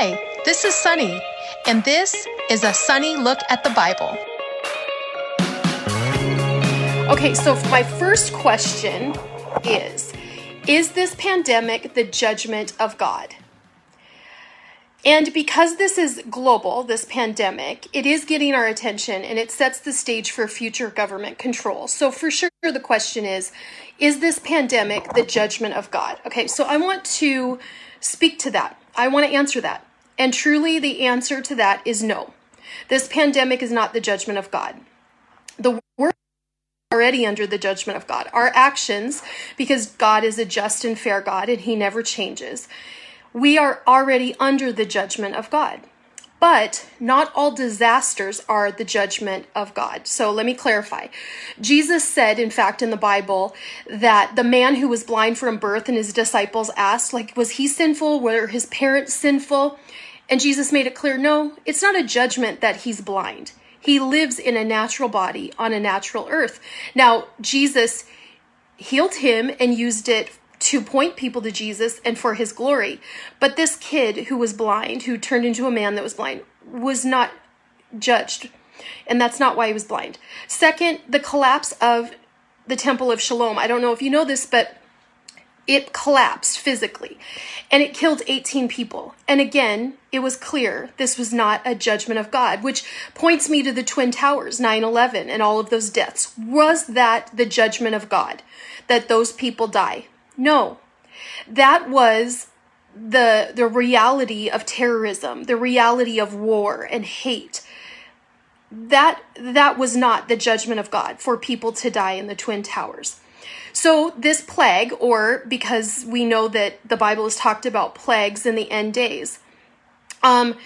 Hi, this is Sonny, and this is a sunny look at the Bible. Okay, so my first question is Is this pandemic the judgment of God? And because this is global, this pandemic, it is getting our attention and it sets the stage for future government control. So, for sure, the question is Is this pandemic the judgment of God? Okay, so I want to speak to that. I want to answer that. And truly, the answer to that is no. This pandemic is not the judgment of God. The world already under the judgment of God. Our actions, because God is a just and fair God and He never changes, we are already under the judgment of God. But not all disasters are the judgment of God. So let me clarify. Jesus said, in fact, in the Bible, that the man who was blind from birth and his disciples asked, like, was he sinful? Were his parents sinful? And Jesus made it clear no, it's not a judgment that he's blind. He lives in a natural body on a natural earth. Now, Jesus healed him and used it to point people to Jesus and for his glory. But this kid who was blind, who turned into a man that was blind, was not judged. And that's not why he was blind. Second, the collapse of the Temple of Siloam. I don't know if you know this, but it collapsed physically and it killed 18 people. And again, it was clear this was not a judgment of God, which points me to the Twin Towers, 9 11, and all of those deaths. Was that the judgment of God that those people die? No. That was the the reality of terrorism, the reality of war and hate. That that was not the judgment of God for people to die in the twin towers. So this plague or because we know that the Bible has talked about plagues in the end days. Um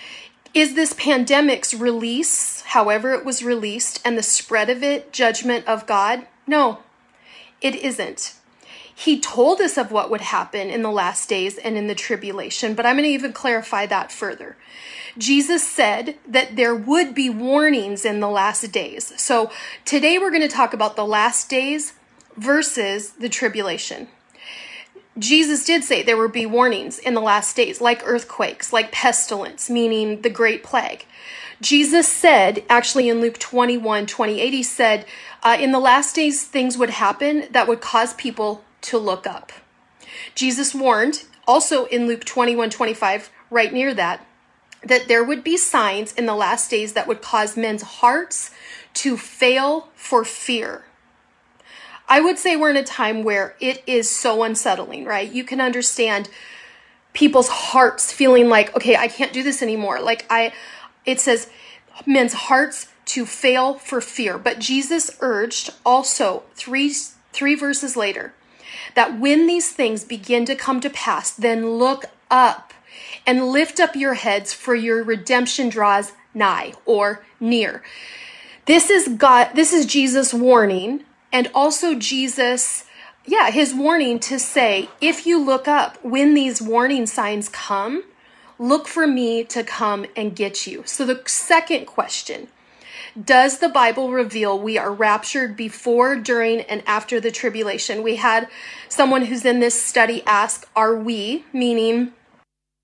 is this pandemic's release, however it was released, and the spread of it judgment of God? No, it isn't. He told us of what would happen in the last days and in the tribulation, but I'm going to even clarify that further. Jesus said that there would be warnings in the last days. So today we're going to talk about the last days versus the tribulation. Jesus did say there would be warnings in the last days, like earthquakes, like pestilence, meaning the great plague. Jesus said, actually in Luke 21 28, he said, uh, in the last days, things would happen that would cause people to look up. Jesus warned, also in Luke 21 25, right near that, that there would be signs in the last days that would cause men's hearts to fail for fear. I would say we're in a time where it is so unsettling, right? You can understand people's hearts feeling like, okay, I can't do this anymore. Like I it says men's hearts to fail for fear. But Jesus urged also three three verses later that when these things begin to come to pass, then look up and lift up your heads, for your redemption draws nigh or near. This is God, this is Jesus' warning, and also Jesus, yeah, his warning to say, if you look up when these warning signs come, look for me to come and get you. So the second question does the Bible reveal we are raptured before, during, and after the tribulation? We had someone who's in this study ask, Are we, meaning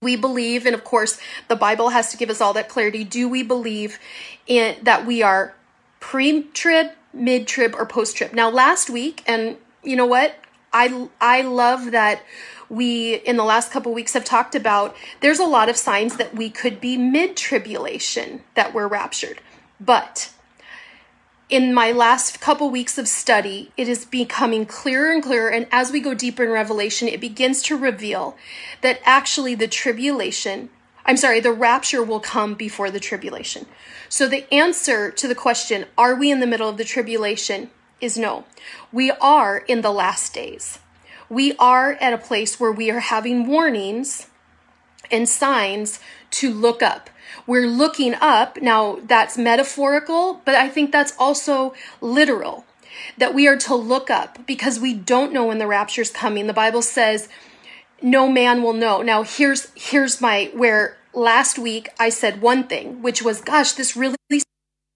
we believe, and of course, the Bible has to give us all that clarity. Do we believe in that we are pre trib, mid trib, or post trib? Now, last week, and you know what? I, I love that we in the last couple weeks have talked about there's a lot of signs that we could be mid tribulation that we're raptured but in my last couple weeks of study, it is becoming clearer and clearer. And as we go deeper in Revelation, it begins to reveal that actually the tribulation, I'm sorry, the rapture will come before the tribulation. So the answer to the question, are we in the middle of the tribulation, is no. We are in the last days. We are at a place where we are having warnings and signs to look up. We're looking up. Now, that's metaphorical, but I think that's also literal that we are to look up because we don't know when the rapture is coming. The Bible says no man will know. Now, here's here's my where last week I said one thing, which was gosh, this really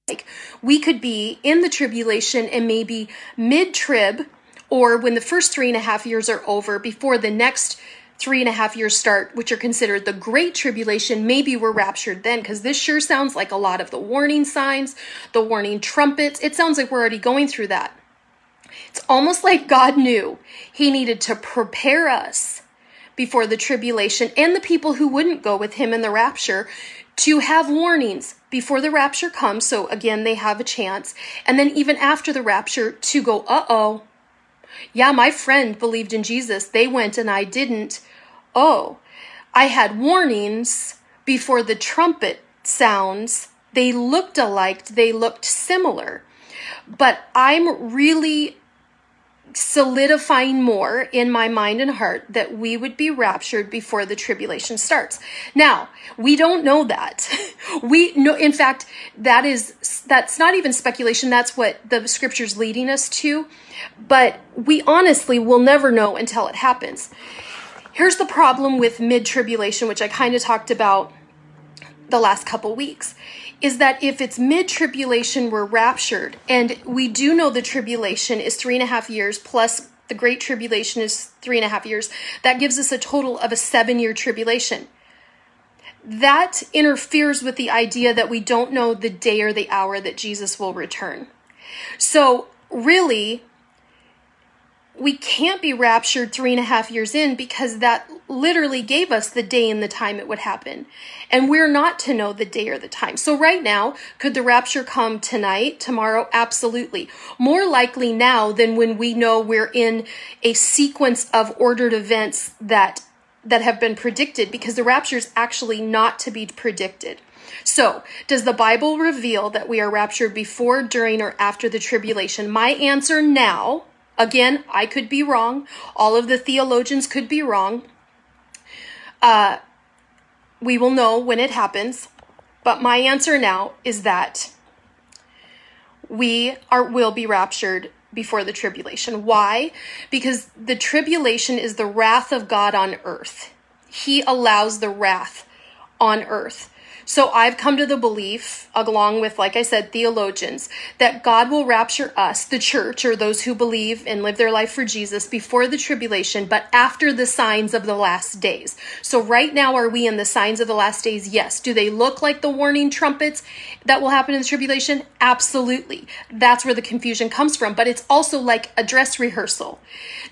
like we could be in the tribulation and maybe mid-trib or when the first three and a half years are over before the next three and a half years start, which are considered the Great Tribulation, maybe we're raptured then, because this sure sounds like a lot of the warning signs, the warning trumpets. It sounds like we're already going through that. It's almost like God knew He needed to prepare us before the tribulation and the people who wouldn't go with Him in the rapture to have warnings before the rapture comes. So again, they have a chance. And then even after the rapture to go, uh oh, yeah, my friend believed in Jesus. They went and I didn't. Oh, I had warnings before the trumpet sounds. They looked alike, they looked similar. But I'm really solidifying more in my mind and heart that we would be raptured before the tribulation starts. Now, we don't know that. we know in fact that is that's not even speculation, that's what the scripture's leading us to, but we honestly will never know until it happens. Here's the problem with mid-tribulation, which I kind of talked about the last couple weeks is that if it's mid tribulation, we're raptured. And we do know the tribulation is three and a half years plus the great tribulation is three and a half years. That gives us a total of a seven year tribulation. That interferes with the idea that we don't know the day or the hour that Jesus will return. So, really, we can't be raptured three and a half years in because that literally gave us the day and the time it would happen. And we're not to know the day or the time. So, right now, could the rapture come tonight, tomorrow? Absolutely. More likely now than when we know we're in a sequence of ordered events that that have been predicted because the rapture is actually not to be predicted. So, does the Bible reveal that we are raptured before, during, or after the tribulation? My answer now Again, I could be wrong. All of the theologians could be wrong. Uh, we will know when it happens. But my answer now is that we are will be raptured before the tribulation. Why? Because the tribulation is the wrath of God on earth. He allows the wrath on earth. So I've come to the belief, along with, like I said, theologians, that God will rapture us, the church, or those who believe and live their life for Jesus before the tribulation, but after the signs of the last days. So right now, are we in the signs of the last days? Yes. Do they look like the warning trumpets that will happen in the tribulation? Absolutely. That's where the confusion comes from. But it's also like a dress rehearsal.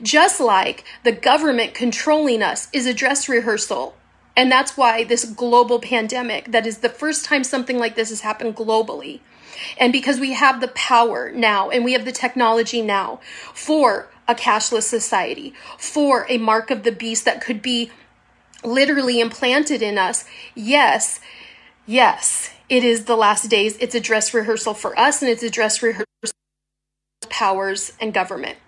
Just like the government controlling us is a dress rehearsal and that's why this global pandemic, that is the first time something like this has happened globally. And because we have the power now and we have the technology now for a cashless society, for a mark of the beast that could be literally implanted in us, yes, yes, it is the last days. It's a dress rehearsal for us and it's a dress rehearsal for powers and government.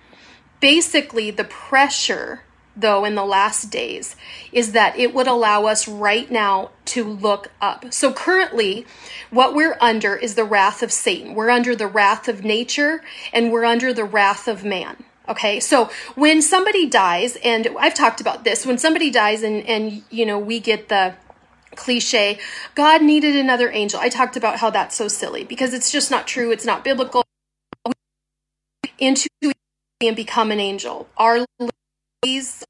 Basically, the pressure though, in the last days, is that it would allow us right now to look up. So currently, what we're under is the wrath of Satan. We're under the wrath of nature and we're under the wrath of man. Okay, so when somebody dies, and I've talked about this, when somebody dies and, and you know, we get the cliche, God needed another angel. I talked about how that's so silly because it's just not true. It's not biblical. Into and become an angel. Our these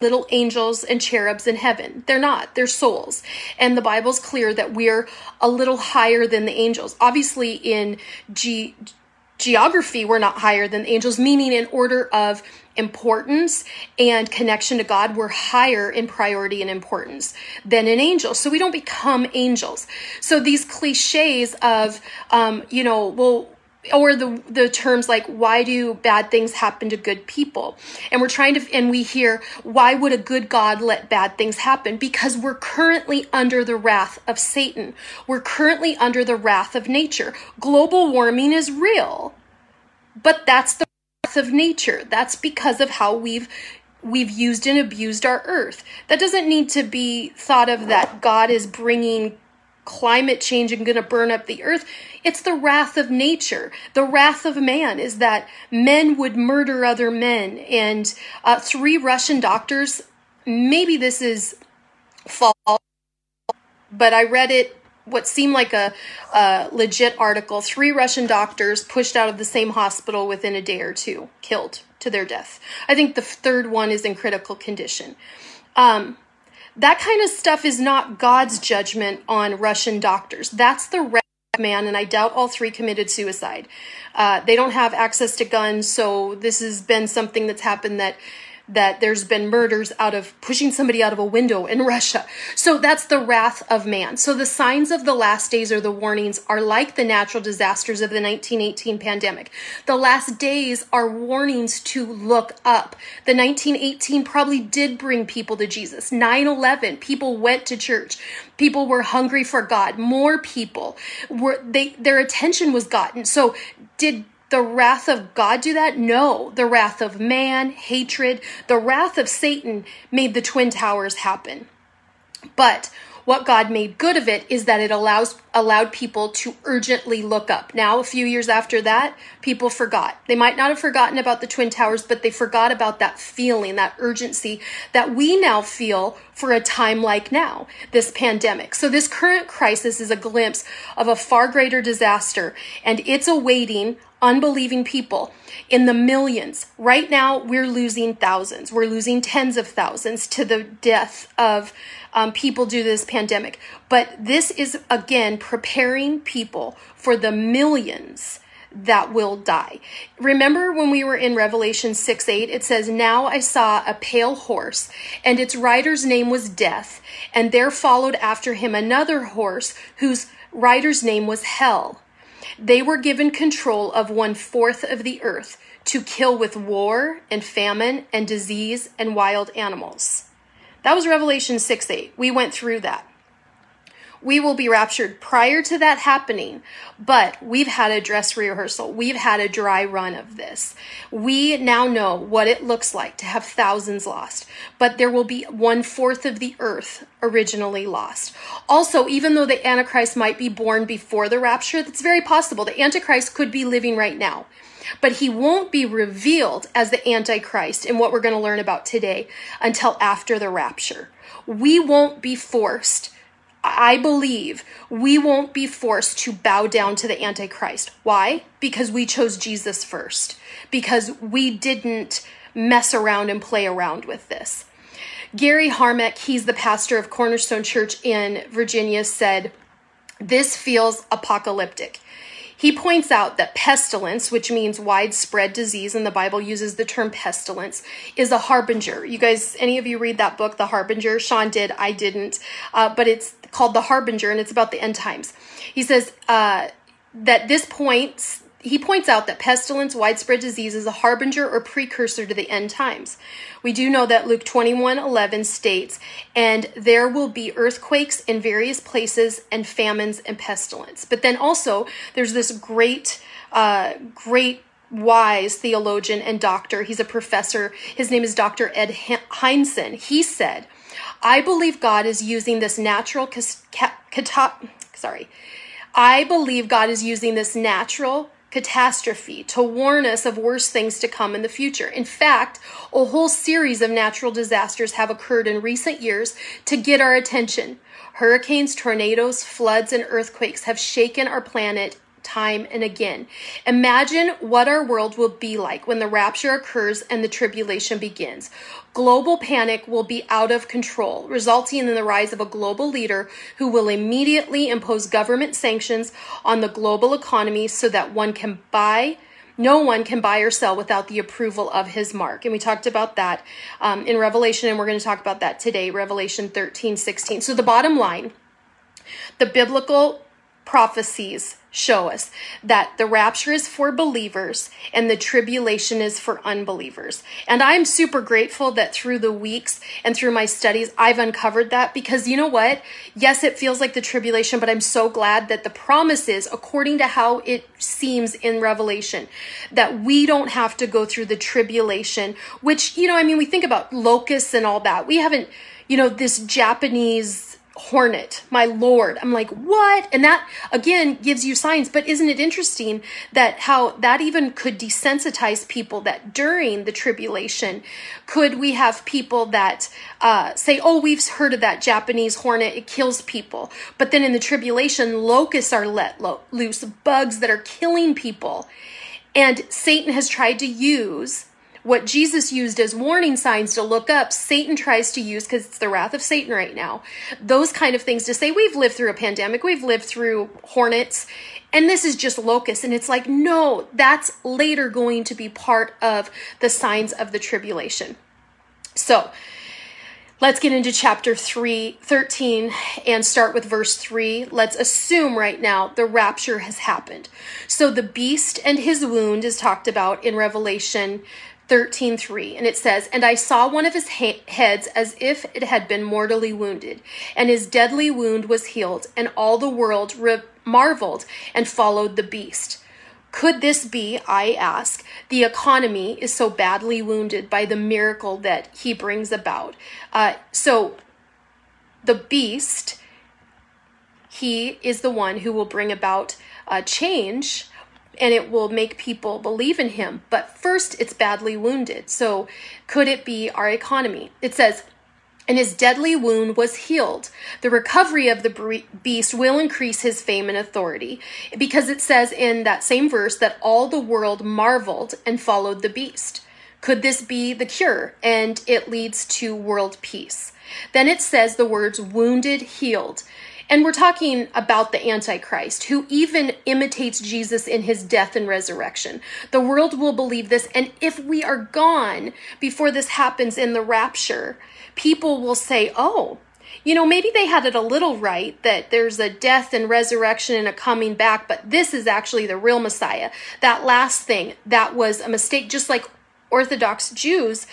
little angels and cherubs in heaven. They're not, they're souls. And the Bible's clear that we're a little higher than the angels. Obviously, in geography, we're not higher than angels, meaning in order of importance and connection to God, we're higher in priority and importance than an angel. So we don't become angels. So these cliches of, um, you know, well, or the the terms like why do bad things happen to good people? And we're trying to and we hear why would a good god let bad things happen? Because we're currently under the wrath of satan. We're currently under the wrath of nature. Global warming is real but that's the wrath of nature. That's because of how we've we've used and abused our earth. That doesn't need to be thought of that god is bringing climate change and going to burn up the earth. It's the wrath of nature. The wrath of man is that men would murder other men. And uh, three Russian doctors, maybe this is false, but I read it. What seemed like a, a legit article. Three Russian doctors pushed out of the same hospital within a day or two, killed to their death. I think the third one is in critical condition. Um, that kind of stuff is not God's judgment on Russian doctors. That's the red man, and I doubt all three committed suicide. Uh, they don't have access to guns, so this has been something that's happened that that there's been murders out of pushing somebody out of a window in Russia. So that's the wrath of man. So the signs of the last days or the warnings are like the natural disasters of the 1918 pandemic. The last days are warnings to look up. The 1918 probably did bring people to Jesus. 9/11, people went to church. People were hungry for God. More people were they their attention was gotten. So did the wrath of God do that? No. The wrath of man, hatred, the wrath of Satan made the Twin Towers happen. But what God made good of it is that it allows allowed people to urgently look up. Now, a few years after that, people forgot. They might not have forgotten about the Twin Towers, but they forgot about that feeling, that urgency that we now feel for a time like now, this pandemic. So this current crisis is a glimpse of a far greater disaster, and it's awaiting unbelieving people in the millions. Right now, we're losing thousands. We're losing tens of thousands to the death of um, people due to this pandemic. But this is, again, preparing people for the millions that will die. Remember when we were in Revelation 6 8, it says, Now I saw a pale horse, and its rider's name was Death, and there followed after him another horse whose rider's name was Hell. They were given control of one fourth of the earth to kill with war and famine and disease and wild animals. That was Revelation 6 8. We went through that. We will be raptured prior to that happening, but we've had a dress rehearsal. We've had a dry run of this. We now know what it looks like to have thousands lost, but there will be one fourth of the earth originally lost. Also, even though the Antichrist might be born before the rapture, that's very possible. The Antichrist could be living right now but he won't be revealed as the Antichrist in what we're going to learn about today until after the rapture. We won't be forced. I believe we won't be forced to bow down to the Antichrist. Why? Because we chose Jesus first. Because we didn't mess around and play around with this. Gary Hamrick, he's the pastor of Cornerstone Church in Virginia, said, This feels apocalyptic. He points out that pestilence, which means widespread disease, and the Bible uses the term pestilence, is a harbinger. You guys, any of you read that book, The Harbinger? Sean did, I didn't. Uh, but it's called The Harbinger, and it's about the end times. He says uh, that this points he points out that pestilence, widespread disease, is a harbinger or precursor to the end times. We do know that Luke 21 11 states, and there will be earthquakes in various places, and famines and pestilence. But then also, there's this great, uh, great wise theologian and doctor. He's a professor. His name is Dr. Ed Hindson. He said, I believe God is using this natural, sorry, I believe God is using this natural catastrophe to warn us of worse things to come in the future. In fact, a whole series of natural disasters have occurred in recent years to get our attention. Hurricanes, tornadoes, floods, and earthquakes have shaken our planet time and again. Imagine what our world will be like when the rapture occurs and the tribulation begins. Global panic will be out of control, resulting in the rise of a global leader who will immediately impose government sanctions on the global economy so that one can buy no one can buy or sell without the approval of his mark. And we talked about that um, in Revelation, and we're going to talk about that today, Revelation 13, 16. So the bottom line, the biblical prophecies show us that the rapture is for believers and the tribulation is for unbelievers. And I'm super grateful that through the weeks and through my studies, I've uncovered that because you know what? Yes, it feels like the tribulation, but I'm so glad that the promise is, according to how it seems in Revelation, that we don't have to go through the tribulation, which, you know, I mean, we think about locusts and all that. We haven't, you know, this Japanese hornet, my lord. I'm like, what? And that again gives you signs. But isn't it interesting that how that even could desensitize people that during the tribulation, could we have people that uh, say, oh, we've heard of that Japanese hornet, it kills people. But then in the tribulation, locusts are let lo- loose, bugs that are killing people. And Satan has tried to use what Jesus used as warning signs to look up, Satan tries to use because it's the wrath of Satan right now. Those kind of things to say, we've lived through a pandemic, we've lived through hornets, and this is just locusts. And it's like, no, that's later going to be part of the signs of the tribulation. So, Let's get into chapter 3, 13 and start with verse 3. Let's assume right now the rapture has happened. So the beast and his wound is talked about in Revelation 13 3 and it says and i saw one of his ha- heads as if it had been mortally wounded and his deadly wound was healed and all the world re- marveled and followed the beast could this be, I ask, the economy is so badly wounded by the miracle that he brings about? Uh, so, the beast, he is the one who will bring about uh, change and it will make people believe in him. But first, it's badly wounded. So, could it be our economy? It says, and his deadly wound was healed. The recovery of the beast will increase his fame and authority because it says in that same verse that all the world marveled and followed the beast. Could this be the cure? And it leads to world peace. Then it says the words wounded, healed. And we're talking about the Antichrist, who even imitates Jesus in his death and resurrection. The world will believe this. And if we are gone before this happens in the rapture, people will say, oh, you know, maybe they had it a little right that there's a death and resurrection and a coming back, but this is actually the real Messiah. That last thing, that was a mistake, just like Orthodox Jews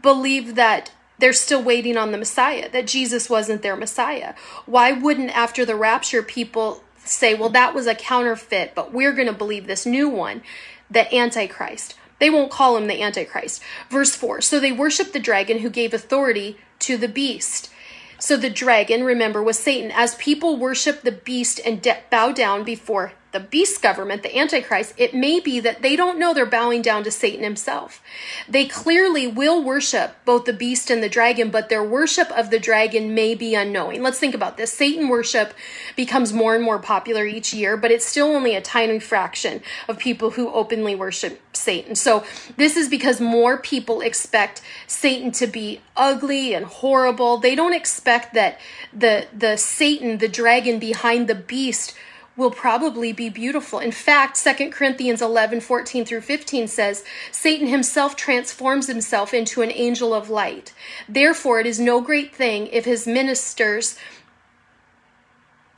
believe that they're still waiting on the Messiah, that Jesus wasn't their Messiah. Why wouldn't, after the rapture, people say, well, that was a counterfeit, but we're going to believe this new one, the Antichrist? They won't call him the Antichrist. Verse 4 So they worshiped the dragon who gave authority to the beast. So the dragon, remember, was Satan. As people worship the beast and de- bow down before the beast government, the Antichrist, it may be that they don't know they're bowing down to Satan himself. They clearly will worship both the beast and the dragon, but their worship of the dragon may be unknowing. Let's think about this. Satan worship becomes more and more popular each year, but it's still only a tiny fraction of people who openly worship Satan. So this is because more people expect Satan to be ugly and horrible. They don't expect that the the Satan, the dragon behind the beast will probably be beautiful. In fact, 2 Corinthians 11, 14 through 15 says, Satan himself transforms himself into an angel of light. Therefore, it is no great thing if his ministers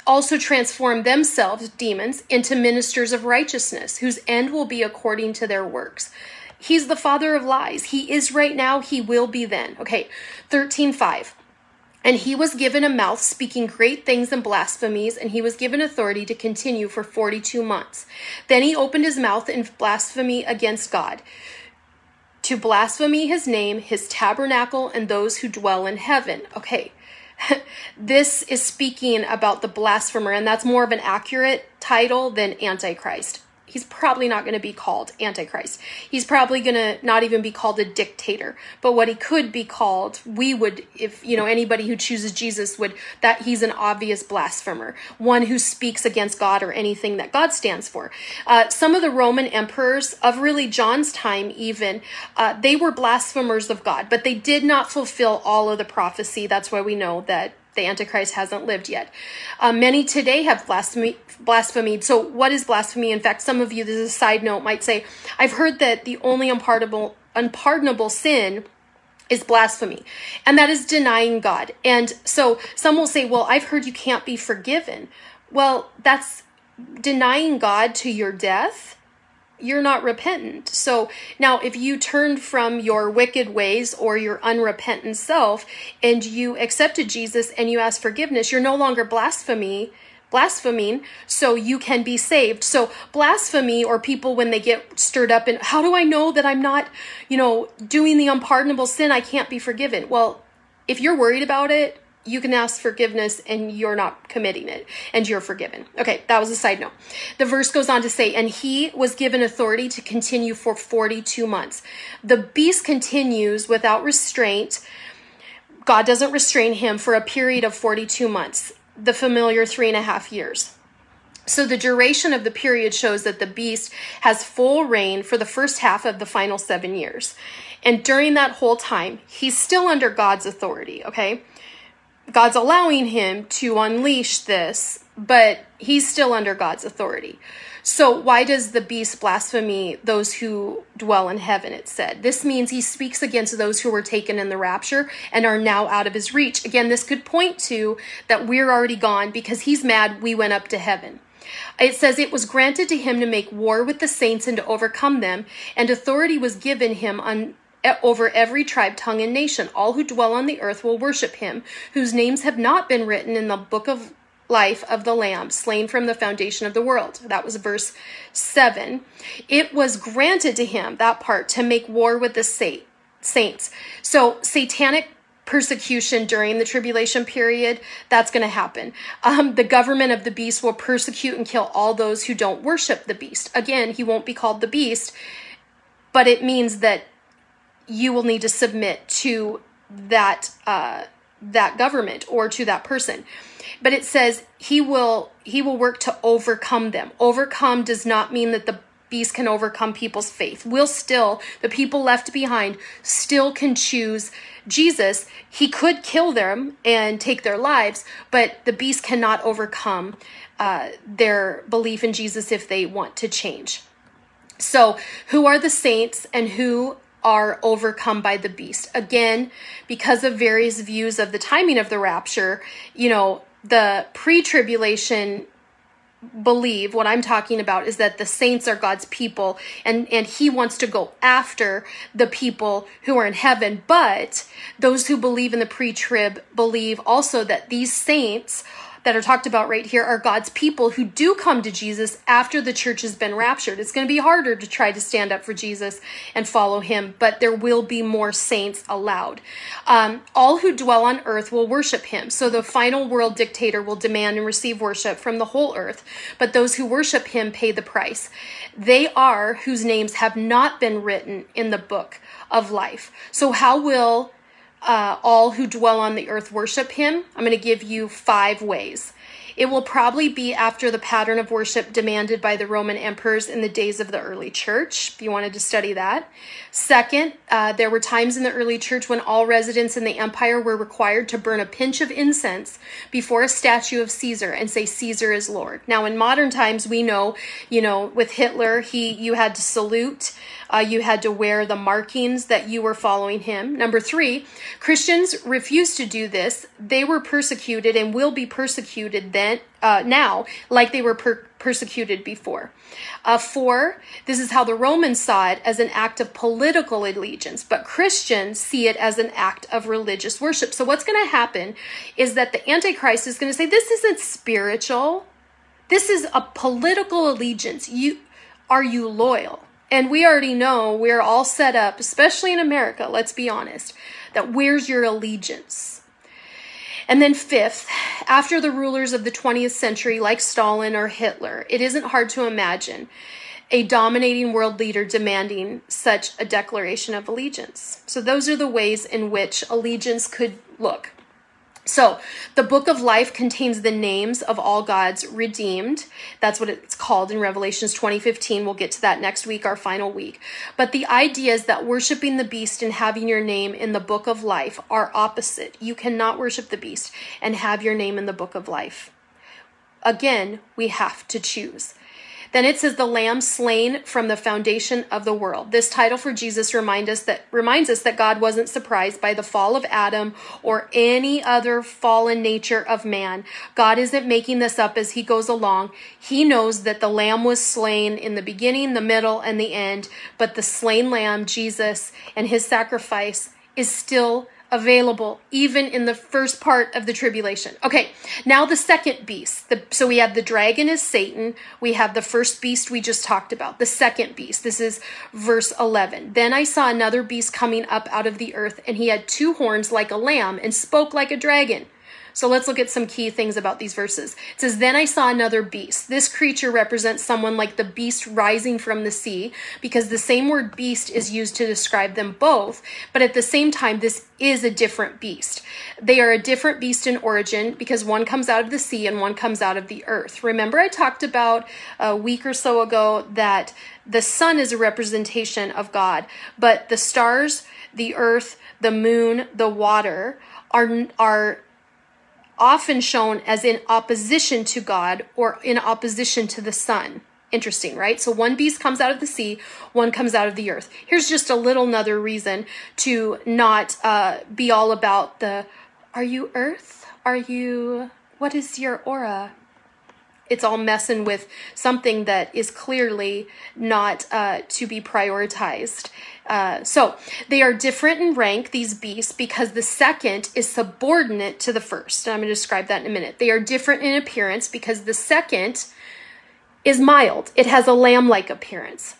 also transform themselves, demons, into ministers of righteousness, whose end will be according to their works. He's the father of lies. He is right now, he will be then. Okay, 13, 5. And he was given a mouth speaking great things and blasphemies, and he was given authority to continue for 42 months. Then he opened his mouth in blasphemy against God, to blaspheme his name, his tabernacle, and those who dwell in heaven. Okay, this is speaking about the blasphemer, and that's more of an accurate title than Antichrist he's probably not going to be called antichrist. He's probably going to not even be called a dictator. But what he could be called we would if you know anybody who chooses jesus would that he's an obvious blasphemer. One who speaks against god or anything that god stands for. Uh, some of the roman emperors of really john's time even uh, they were blasphemers of god but they did not fulfill all of the prophecy. That's why we know that the Antichrist hasn't lived yet. Uh, many today have blasphemy, blasphemed. So, what is blasphemy? In fact, some of you, this is a side note, might say, I've heard that the only unpardonable, unpardonable sin is blasphemy, and that is denying God. And so, some will say, Well, I've heard you can't be forgiven. Well, that's denying God to your death you're not repentant. So now, if you turned from your wicked ways or your unrepentant self and you accepted Jesus and you asked forgiveness, you're no longer blasphemy blaspheming so you can be saved. So blasphemy or people when they get stirred up and how do i know that i'm not you know doing the unpardonable sin? I can't be forgiven. Well if you're worried about it you can ask forgiveness and you're not committing it and you're forgiven. Okay, that was a side note. The verse goes on to say, and he was given authority to continue for 42 months. The beast continues without restraint. God doesn't restrain him for a period of 42 months, the familiar three and a half years. So the duration of the period shows that the beast has full reign for the first half of the final seven years. And during that whole time, he's still under God's authority, okay? God's allowing him to unleash this, but he's still under God's authority. So, why does the beast blaspheme those who dwell in heaven? It said. This means he speaks against those who were taken in the rapture and are now out of his reach. Again, this could point to that we're already gone because he's mad we went up to heaven. It says it was granted to him to make war with the saints and to overcome them, and authority was given him on over every tribe, tongue, and nation. All who dwell on the earth will worship him, whose names have not been written in the book of life of the Lamb, slain from the foundation of the world. That was verse 7. It was granted to him, that part, to make war with the saints. So, satanic persecution during the tribulation period, that's going to happen. Um, the government of the beast will persecute and kill all those who don't worship the beast. Again, he won't be called the beast, but it means that you will need to submit to that uh, that government or to that person. But it says he will he will work to overcome them. Overcome does not mean that the beast can overcome people's faith. Will still the people left behind still can choose jesus. He could kill them and take their lives but the beast cannot overcome uh, their belief in jesus if they want to change. So who are the saints and who are overcome by the beast. Again, because of various views of the timing of the rapture, you know, the pre tribulation believe what i'm talking about is that the saints are god's people and and he wants to go after the people who are in heaven but those who believe in the pre-trib believe also that these saints that are talked about right here are God's people who do come to Jesus after the church has been raptured. It's going to be harder to try to stand up for Jesus and follow him, but there will be more saints allowed. Um, all who dwell on earth will worship him. So the final world dictator will demand and receive worship from the whole earth, but those who worship him pay the price. They are whose names have not been written in the book of life. So how will uh, all who dwell on the earth worship him. I'm going to give you five ways. It will probably be after the pattern of worship demanded by the Roman emperors in the days of the early church, if you wanted to study that. Second, uh, there were times in the early church when all residents in the empire were required to burn a pinch of incense before a statue of Caesar and say Caesar is Lord. Now, in modern times, we know, you know, with Hitler, he you had to salute uh, you had to wear the markings that you were following him. Number three, Christians refused to do this. They were persecuted and will be persecuted then uh, now, like they were per- persecuted before. Uh, four, this is how the Romans saw it as an act of political allegiance, but Christians see it as an act of religious worship. So, what's going to happen is that the Antichrist is going to say, This isn't spiritual. This is a political allegiance. You are you loyal? And we already know we're all set up, especially in America, let's be honest, that where's your allegiance? And then, fifth, after the rulers of the 20th century, like Stalin or Hitler, it isn't hard to imagine a dominating world leader demanding such a declaration of allegiance. So, those are the ways in which allegiance could look. So, the book of life contains the names of all God's redeemed. That's what it's called in Revelations 2015. We'll get to that next week, our final week. But the idea is that worshiping the beast and having your name in the book of life are opposite. You cannot worship the beast and have your name in the book of life. Again, we have to choose. Then it says the lamb slain from the foundation of the world. This title for Jesus remind us that reminds us that God wasn't surprised by the fall of Adam or any other fallen nature of man. God isn't making this up as he goes along. He knows that the lamb was slain in the beginning, the middle, and the end, but the slain lamb, Jesus, and his sacrifice is still available even in the first part of the tribulation. Okay, now the second beast. The, so we have the dragon is Satan. We have the first beast we just talked about. The second beast. This is verse 11. Then I saw another beast coming up out of the earth, and he had two horns like a lamb and spoke like a dragon. So let's look at some key things about these verses. It says, Then I saw another beast. This creature represents someone like the beast rising from the sea, because the same word beast is used to describe them both, but at the same time, this is a different beast. They are a different beast in origin because one comes out of the sea and one comes out of the earth. Remember, I talked about a week or so ago that the sun is a representation of God, but the stars, the earth, the moon, the water are, are often shown as in opposition to God or in opposition to the sun. Interesting, right? So one beast comes out of the sea, one comes out of the earth. Here's just a little another reason to not uh, be all about the are you earth? Are you what is your aura? It's all messing with something that is clearly not uh, to be prioritized. Uh, so they are different in rank, these beasts, because the second is subordinate to the first. And I'm going to describe that in a minute. They are different in appearance because the second is mild, it has a lamb like appearance.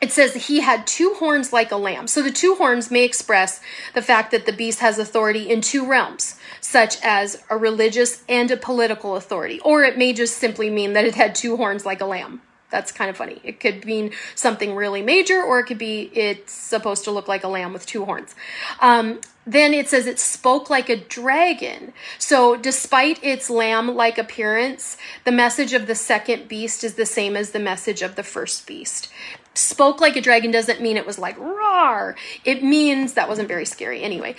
It says he had two horns like a lamb. So the two horns may express the fact that the beast has authority in two realms, such as a religious and a political authority. Or it may just simply mean that it had two horns like a lamb that's kind of funny. It could mean something really major, or it could be it's supposed to look like a lamb with two horns. Um, then it says it spoke like a dragon. So, despite its lamb like appearance, the message of the second beast is the same as the message of the first beast. Spoke like a dragon doesn't mean it was like roar. It means that wasn't very scary anyway.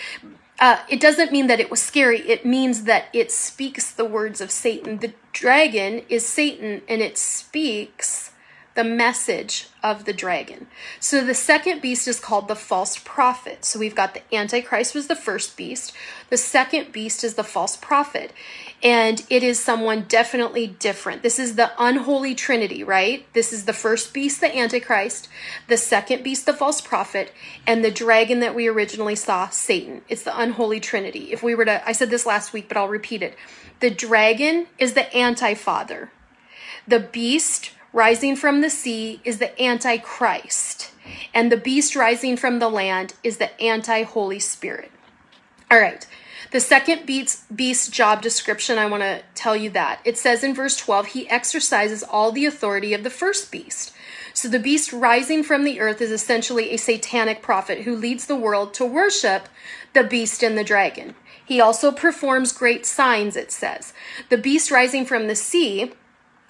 Uh, it doesn't mean that it was scary. It means that it speaks the words of Satan. The dragon is Satan and it speaks the message of the dragon. So the second beast is called the false prophet. So we've got the Antichrist was the first beast. The second beast is the false prophet. And it is someone definitely different. This is the unholy trinity, right? This is the first beast, the Antichrist, the second beast, the false prophet, and the dragon that we originally saw, Satan. It's the unholy trinity. If we were to, I said this last week, but I'll repeat it. The dragon is the anti father. The beast rising from the sea is the antichrist. And the beast rising from the land is the anti Holy Spirit. All right. The second beast, job description, I want to tell you that. It says in verse 12, he exercises all the authority of the first beast. So the beast rising from the earth is essentially a satanic prophet who leads the world to worship the beast and the dragon. He also performs great signs, it says. The beast rising from the sea,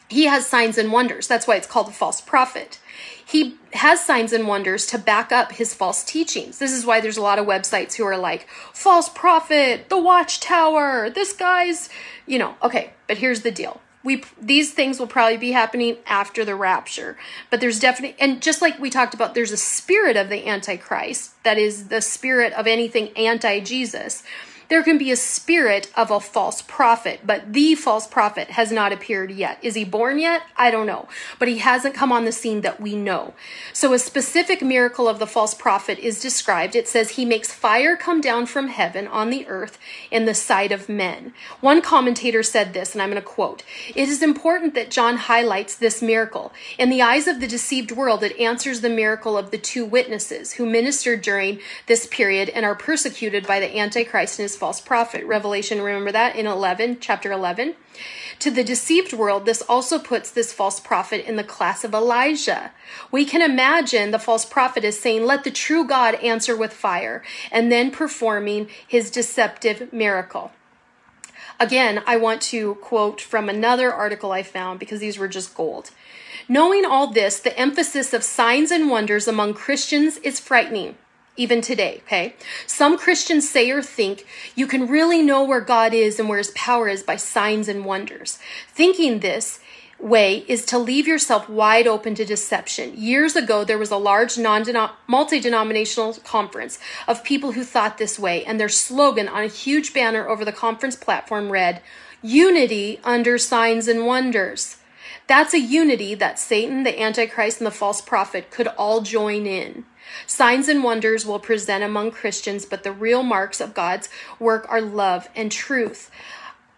he has signs and wonders. That's why it's called a false prophet. He has signs and wonders to back up his false teachings. This is why there's a lot of websites who are like, false prophet, the watchtower, this guy's, you know, okay, but here's the deal we these things will probably be happening after the rapture but there's definitely and just like we talked about there's a spirit of the antichrist that is the spirit of anything anti-jesus there can be a spirit of a false prophet, but the false prophet has not appeared yet. Is he born yet? I don't know, but he hasn't come on the scene that we know. So a specific miracle of the false prophet is described. It says he makes fire come down from heaven on the earth in the sight of men. One commentator said this, and I'm going to quote It is important that John highlights this miracle. In the eyes of the deceived world, it answers the miracle of the two witnesses who ministered during this period and are persecuted by the Antichrist and his false prophet. Revelation, remember that in 11, chapter 11. To the deceived world, this also puts this false prophet in the class of Elijah. We can imagine the false prophet is saying, Let the true God answer with fire, and then performing his deceptive miracle. Again, I want to quote from another article I found because these were just gold. Knowing all this, the emphasis of signs and wonders among Christians is frightening even today, okay? Some Christians say or think you can really know where God is and where his power is by signs and wonders. Thinking this way is to leave yourself wide open to deception. Years ago, there was a large multi denominational conference of people who thought this way, and their slogan on a huge banner over the conference platform read, Unity under signs and wonders. That's a unity that Satan, the Antichrist, and the false prophet could all join in. Signs and wonders will present among Christians, but the real marks of God's work are love and truth.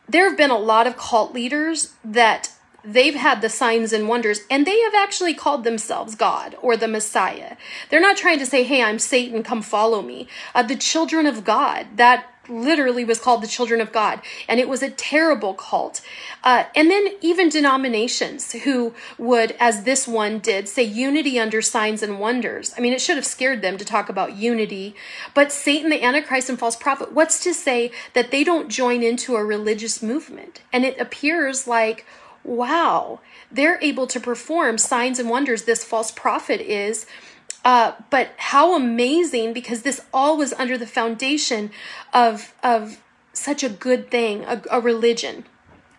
There have been a lot of cult leaders that they've had the signs and wonders and they have actually called themselves God or the Messiah. They're not trying to say, hey, I'm Satan, come follow me. Uh, the children of God, that literally was called the children of God, and it was a terrible cult. Uh, and then even denominations who would, as this one did, say unity under signs and wonders. I mean, it should have scared them to talk about unity. But Satan, the Antichrist, and false prophet, what's to say that they don't join into a religious movement? And it appears like, wow, they're able to perform signs and wonders. This false prophet is uh, but how amazing because this all was under the foundation of of such a good thing, a, a religion.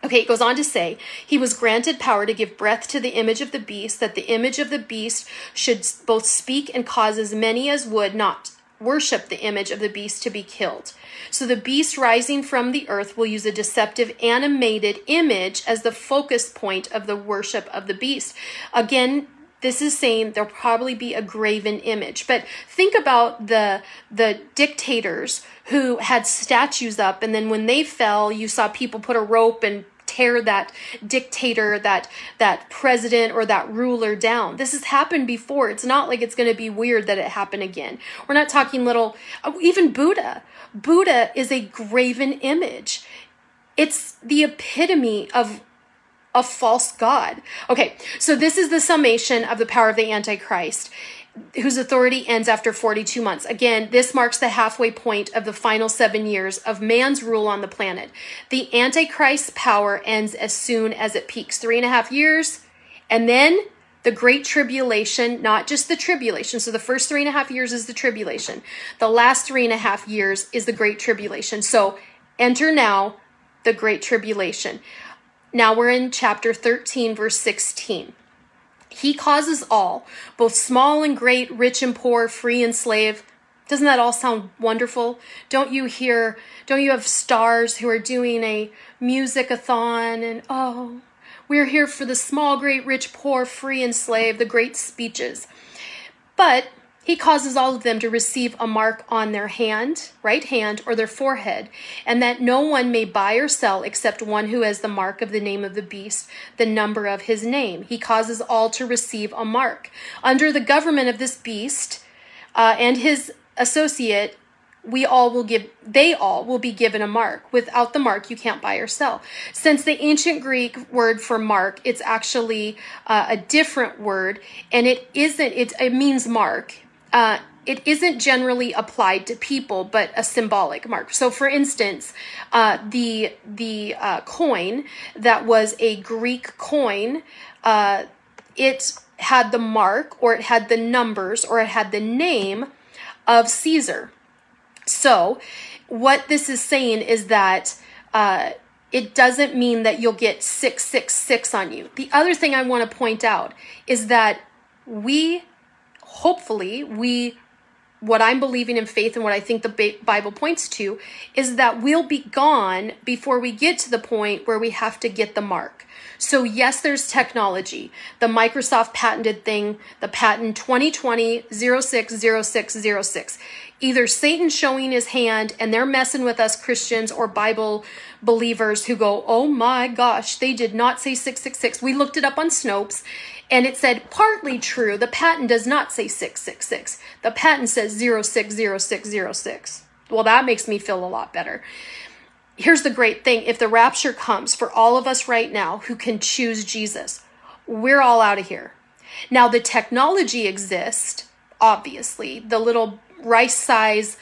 Okay, it goes on to say, he was granted power to give breath to the image of the beast, that the image of the beast should both speak and cause as many as would not worship the image of the beast to be killed. So the beast rising from the earth will use a deceptive animated image as the focus point of the worship of the beast. Again, this is saying there'll probably be a graven image. But think about the the dictators who had statues up and then when they fell, you saw people put a rope and tear that dictator, that that president or that ruler down. This has happened before. It's not like it's going to be weird that it happened again. We're not talking little oh, even Buddha. Buddha is a graven image. It's the epitome of a false god. Okay, so this is the summation of the power of the Antichrist, whose authority ends after 42 months. Again, this marks the halfway point of the final seven years of man's rule on the planet. The Antichrist's power ends as soon as it peaks. Three and a half years, and then the great tribulation, not just the tribulation. So the first three and a half years is the tribulation. The last three and a half years is the great tribulation. So enter now the great tribulation. Now we're in chapter 13, verse 16. He causes all, both small and great, rich and poor, free and slave. Doesn't that all sound wonderful? Don't you hear, don't you have stars who are doing a music-a-thon and oh, we're here for the small, great, rich, poor, free and slave, the great speeches. But he causes all of them to receive a mark on their hand, right hand, or their forehead, and that no one may buy or sell except one who has the mark of the name of the beast, the number of his name. He causes all to receive a mark. Under the government of this beast uh, and his associate, we all will give, they all will be given a mark. Without the mark, you can't buy or sell. Since the ancient Greek word for mark, it's actually uh, a different word, and it isn't, it, it means mark uh, it isn't generally applied to people, but a symbolic mark. So, for instance, uh, the the uh, coin that was a Greek coin, uh, it had the mark, or it had the numbers, or it had the name of Caesar. So, what this is saying is that uh, it doesn't mean that you'll get 666 on you. The other thing I want to point out is that we hopefully we what I'm believing in faith and what I think the Bible points to is that we'll be gone before we get to the point where we have to get the mark. So, yes, there's technology. The Microsoft patented thing, the patent 2020 060606. Either Satan showing his hand and they're messing with us Christians or Bible believers who go, oh my gosh, they did not say 666. We looked it up on Snopes and it said partly true. The patent does not say 666. The patent says 060606. Well, that makes me feel a lot better. Here's the great thing if the rapture comes for all of us right now who can choose Jesus, we're all out of here. Now, the technology exists, obviously, the little rice size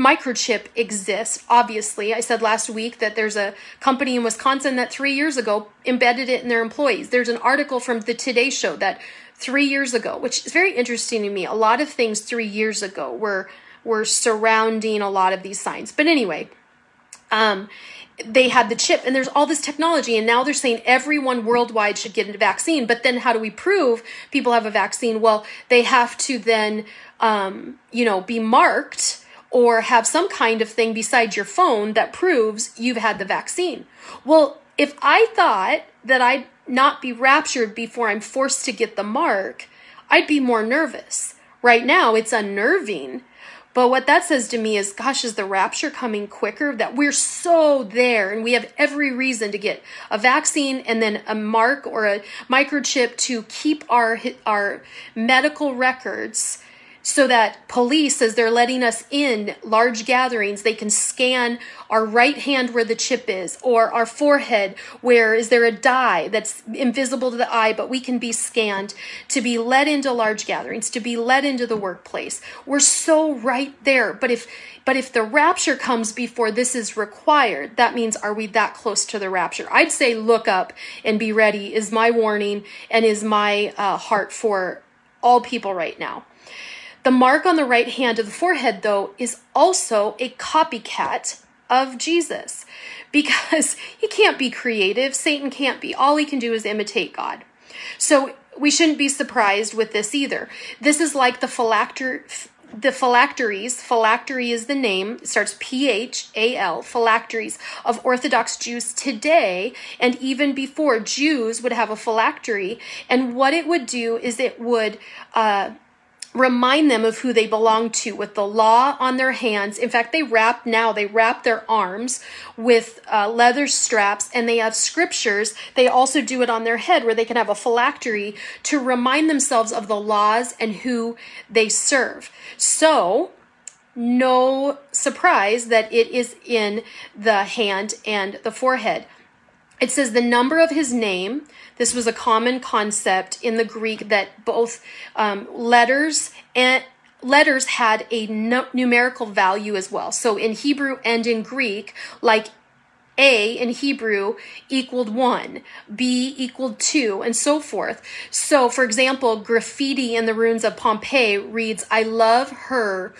microchip exists. Obviously, I said last week that there's a company in Wisconsin that three years ago embedded it in their employees. There's an article from the Today Show that three years ago, which is very interesting to me. A lot of things three years ago were were surrounding a lot of these signs. But anyway, um, they had the chip and there's all this technology and now they're saying everyone worldwide should get a vaccine but then how do we prove people have a vaccine well they have to then um, you know be marked or have some kind of thing beside your phone that proves you've had the vaccine. Well, if I thought that I'd not be raptured before I'm forced to get the mark, I'd be more nervous. Right now, it's unnerving. But what that says to me is, gosh, is the rapture coming quicker? That we're so there and we have every reason to get a vaccine and then a mark or a microchip to keep our, our medical records so that police, as they're letting us in large gatherings, they can scan our right hand where the chip is or our forehead where is there a dye that's invisible to the eye, but we can be scanned to be let into large gatherings, to be let into the workplace. We're so right there. But if but if the rapture comes before this is required, that means are we that close to the rapture? I'd say look up and be ready is my warning and is my uh, heart for all people right now. The mark on the right hand of the forehead, though, is also a copycat of Jesus because he can't be creative. Satan can't be. All he can do is imitate God. So we shouldn't be surprised with this either. This is like the phylacter the phylacteries, phylactery is the name, starts P H A L, phylacteries of Orthodox Jews today, and even before, Jews would have a phylactery. And what it would do is it would uh, remind them of who they belong to with the law on their hands. In fact, they wrap now, they wrap their arms with uh, leather straps and they have scriptures. They also do it on their head where they can have a phylactery to remind themselves of the laws and who they serve. So, no surprise that it is in the hand and the forehead. It says the number of his name. This was a common concept in the Greek that both um, letters and letters had a no- numerical value as well. So in Hebrew and in Greek, like a in Hebrew equaled one, B equaled two, and so forth. So, for example, graffiti in the ruins of Pompeii reads, I love her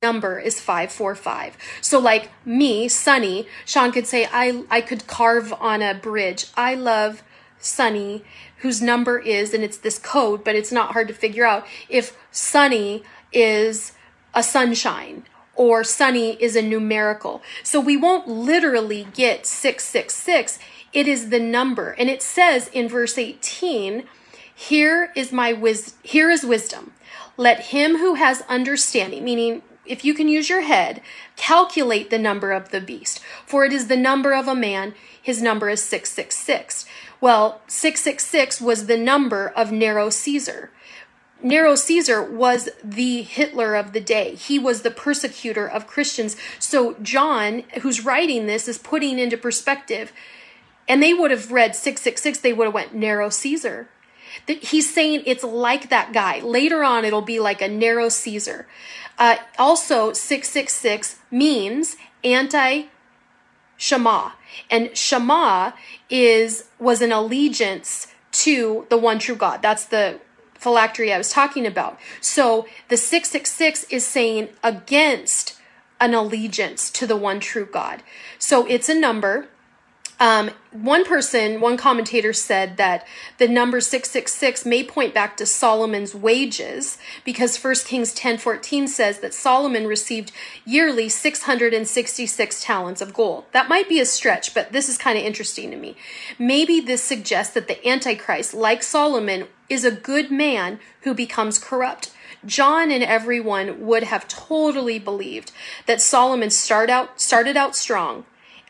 number is 545. So like me, Sonny, Sean could say I I could carve on a bridge. I love Sonny whose number is and it's this code, but it's not hard to figure out if Sonny is a sunshine or Sonny is a numerical. So we won't literally get 666. It is the number. And it says in verse 18, here is my wis- here is wisdom. Let him who has understanding, meaning if you can use your head, calculate the number of the beast, for it is the number of a man, his number is 666. Well, 666 was the number of Nero Caesar. Nero Caesar was the Hitler of the day. He was the persecutor of Christians. So John, who's writing this, is putting into perspective, and they would have read 666, they would have went Nero Caesar. He's saying it's like that guy. Later on, it'll be like a Nero Caesar. Uh, also, 666 means anti Shema. And Shema is was an allegiance to the one true God. That's the phylactery I was talking about. So the 666 is saying against an allegiance to the one true God. So it's a number um, one person, one commentator said that the number 666 may point back to Solomon's wages because 1 Kings 10:14 says that Solomon received yearly 666 talents of gold. That might be a stretch, but this is kind of interesting to me. Maybe this suggests that the antichrist, like Solomon, is a good man who becomes corrupt. John and everyone would have totally believed that Solomon start out, started out strong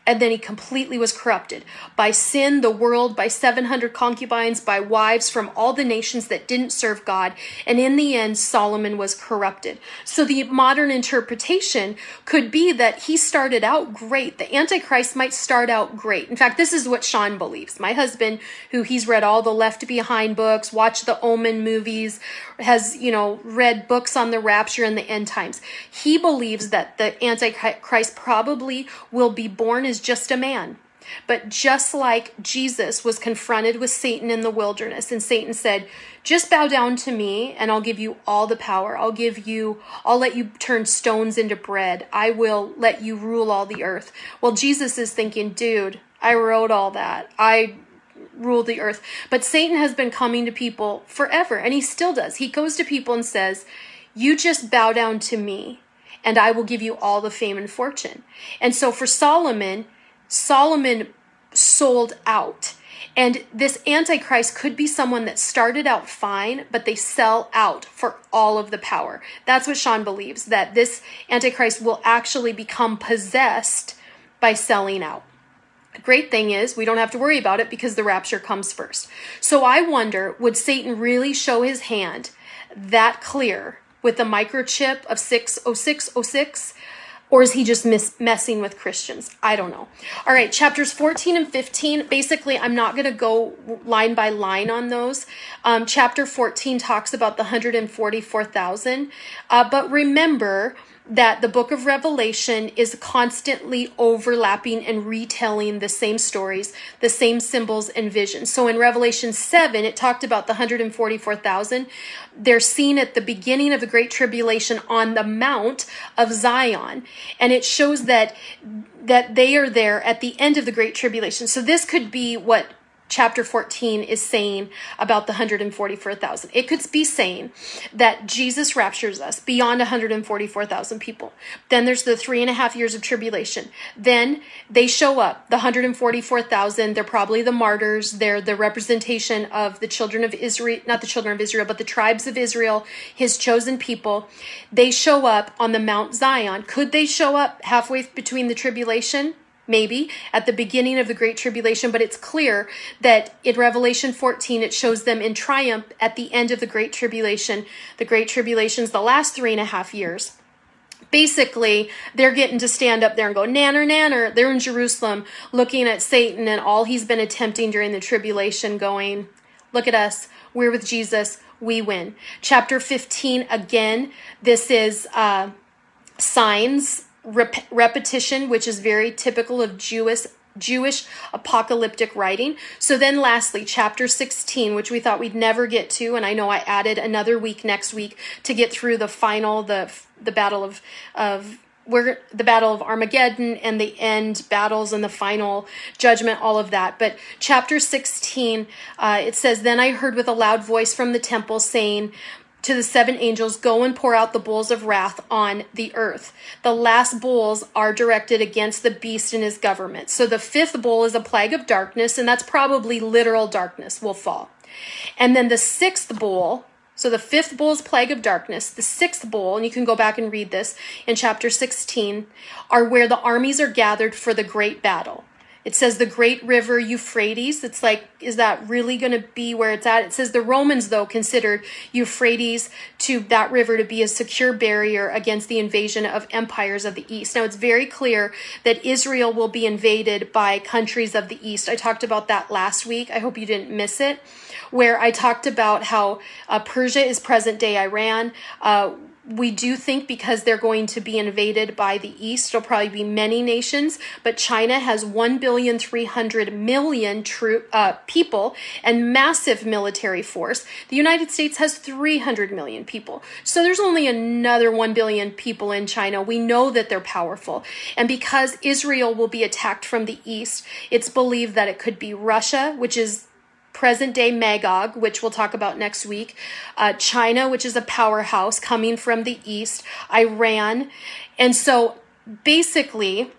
and then he completely was corrupted by sin, the world, by 700 concubines, by wives from all the nations that didn't serve God. And in the end, Solomon was corrupted. So the modern interpretation could be that he started out great. The Antichrist might start out great. In fact, this is what Sean believes. My husband, who he's read all the Left Behind books, watched the Omen movies, has, you know, read books on the rapture and the end times. He believes that the Antichrist probably will be born as just a man. But just like Jesus was confronted with Satan in the wilderness, and Satan said, Just bow down to me, and I'll give you all the power. I'll give you, I'll let you turn stones into bread. I will let you rule all the earth. Well, Jesus is thinking, Dude, I wrote all that. I rule the earth. But Satan has been coming to people forever, and he still does. He goes to people and says, You just bow down to me, and I will give you all the fame and fortune. And so for Solomon, Solomon sold out. And this Antichrist could be someone that started out fine, but they sell out for all of the power. That's what Sean believes, that this Antichrist will actually become possessed by selling out. Great thing is, we don't have to worry about it because the rapture comes first. So I wonder would Satan really show his hand that clear with the microchip of 60606? Or is he just mis- messing with Christians? I don't know. All right, chapters 14 and 15. Basically, I'm not going to go line by line on those. Um, chapter 14 talks about the 144,000. Uh, but remember, that the book of Revelation is constantly overlapping and retelling the same stories, the same symbols and visions. So in Revelation 7, it talked about the 144,000. They're seen at the beginning of the Great Tribulation on the Mount of Zion. And it shows that that they are there at the end of the Great Tribulation. So this could be what chapter 14 is saying about the 144,000. It could be saying that Jesus raptures us beyond 144,000 people. Then there's the three and a half years of tribulation. Then they show up, the 144,000. They're probably the martyrs. They're the representation of the children of Israel, not the children of Israel, but the tribes of Israel, his chosen people. They show up on the Mount Zion. Could they show up halfway between the tribulation? Maybe at the beginning of the Great Tribulation, but it's clear that in Revelation 14, it shows them in triumph at the end of the Great Tribulation. The Great Tribulation's the last three and a half years. Basically, they're getting to stand up there and go, Nanner, Nanner. They're in Jerusalem looking at Satan and all he's been attempting during the tribulation, going, Look at us. We're with Jesus. We win. Chapter 15, again, this is uh, signs rep- repetition, which is very typical of Jewish Jewish apocalyptic writing. So then lastly, chapter 16, which we thought we'd never get to, and I know I added another week next week to get through the final, the the battle of of where the battle of Armageddon and the end battles and the final judgment, all of that. But chapter 16, uh, it says, Then I heard with a loud voice from the temple saying, to the seven angels, Go and pour out the bowls of wrath on the earth. The last bowls are directed against the beast and his government. So the fifth bowl is a plague of darkness, and that's probably literal darkness will fall. And then the sixth bowl, so the fifth bowl is plague of darkness. The sixth bowl, and you can go back and read this in chapter 16, are where the armies are gathered for the great battle. It says the great river Euphrates. It's like, is that really going to be where it's at? It says the Romans, though, considered Euphrates to that river to be a secure barrier against the invasion of empires of the East. Now, it's very clear that Israel will be invaded by countries of the East. I talked about that last week. I hope you didn't miss it, where I talked about how uh, Persia is present day Iran. Uh, we do think because they're going to be invaded by the East, it'll probably be many nations, but China has 1 billion 300 million true, uh, people and massive military force. The United States has 300 million people. So there's only another 1 billion people in China. We know that they're powerful. And because Israel will be attacked from the East, it's believed that it could be Russia, which is present day Magog, which we'll talk about next week, uh, China, which is a powerhouse coming from the east, Iran. And so basically,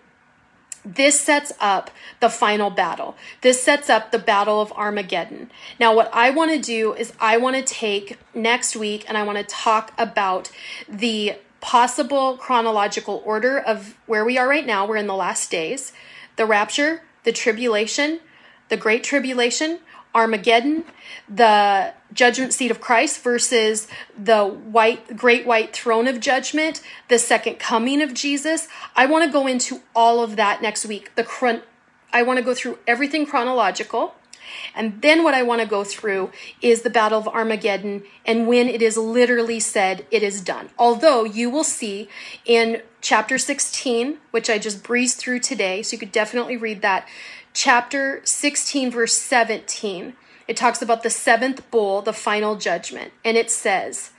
this sets up the final battle. This sets up the Battle of Armageddon. Now, what I want to do is I want to take next week and I want to talk about the possible chronological order of where we are right now. We're in the last days the rapture, the tribulation, the great tribulation, Armageddon, the judgment seat of Christ versus the white great white throne of judgment, the second coming of Jesus. I want to go into all of that next week. The chron- I want to go through everything chronological. And then what I want to go through is the Battle of Armageddon and when it is literally said it is done. Although you will see in chapter 16, which I just breezed through today, so you could definitely read that chapter 16, verse 17, it talks about the seventh bowl, the final judgment. And it says,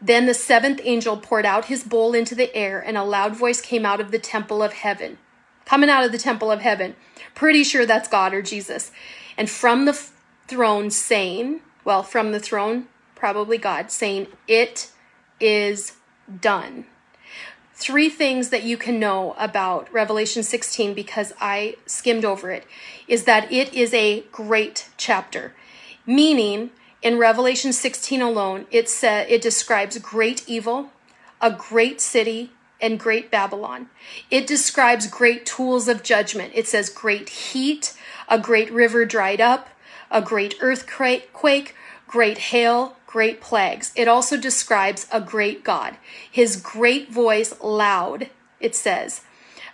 Then the seventh angel poured out his bowl into the air, and a loud voice came out of the temple of heaven. Coming out of the temple of heaven. Pretty sure that's God or Jesus. And from the throne saying, well, from the throne, probably God, saying, It is done three things that you can know about Revelation 16 because I skimmed over it is that it is a great chapter. Meaning, in Revelation 16 alone, it says it describes great evil, a great city, and great Babylon. It describes great tools of judgment. It says great heat, a great river dried up, a great earthquake, great hail, great plagues. It also describes a great God. His great voice loud, it says,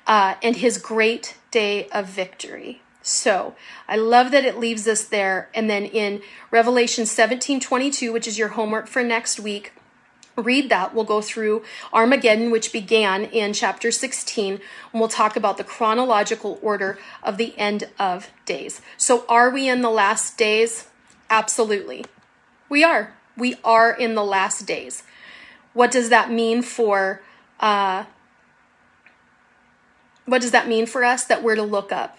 uh, and his great day of victory. So I love that it leaves us there. And then in Revelation 17 22, which is your homework for next week, read that. We'll go through Armageddon, which began in chapter 16, and we'll talk about the chronological order of the end of days. So, are we in the last days? Absolutely. We are. We are in the last days. What does that mean for uh, what does that mean for us? That we're to look up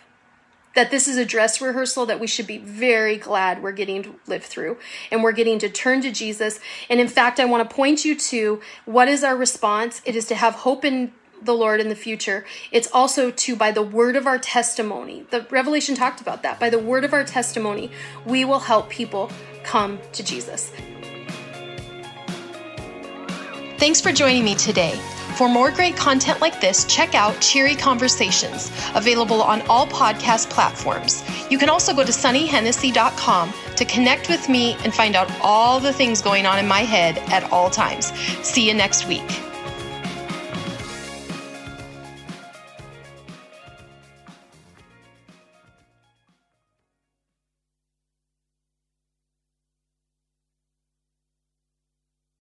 that this is a dress rehearsal that we should be very glad we're getting to live through and we're getting to turn to Jesus. And in fact, I want to point you to what is our response? It is to have hope in the Lord in the future. It's also to, by the word of our testimony, the Revelation talked about that. By the word of our testimony, we will help people come to Jesus. Thanks for joining me today. For more great content like this, check out Cheery Conversations, available on all podcast platforms. You can also go to sonnyhennessy.com to connect with me and find out all the things going on in my head at all times. See you next week.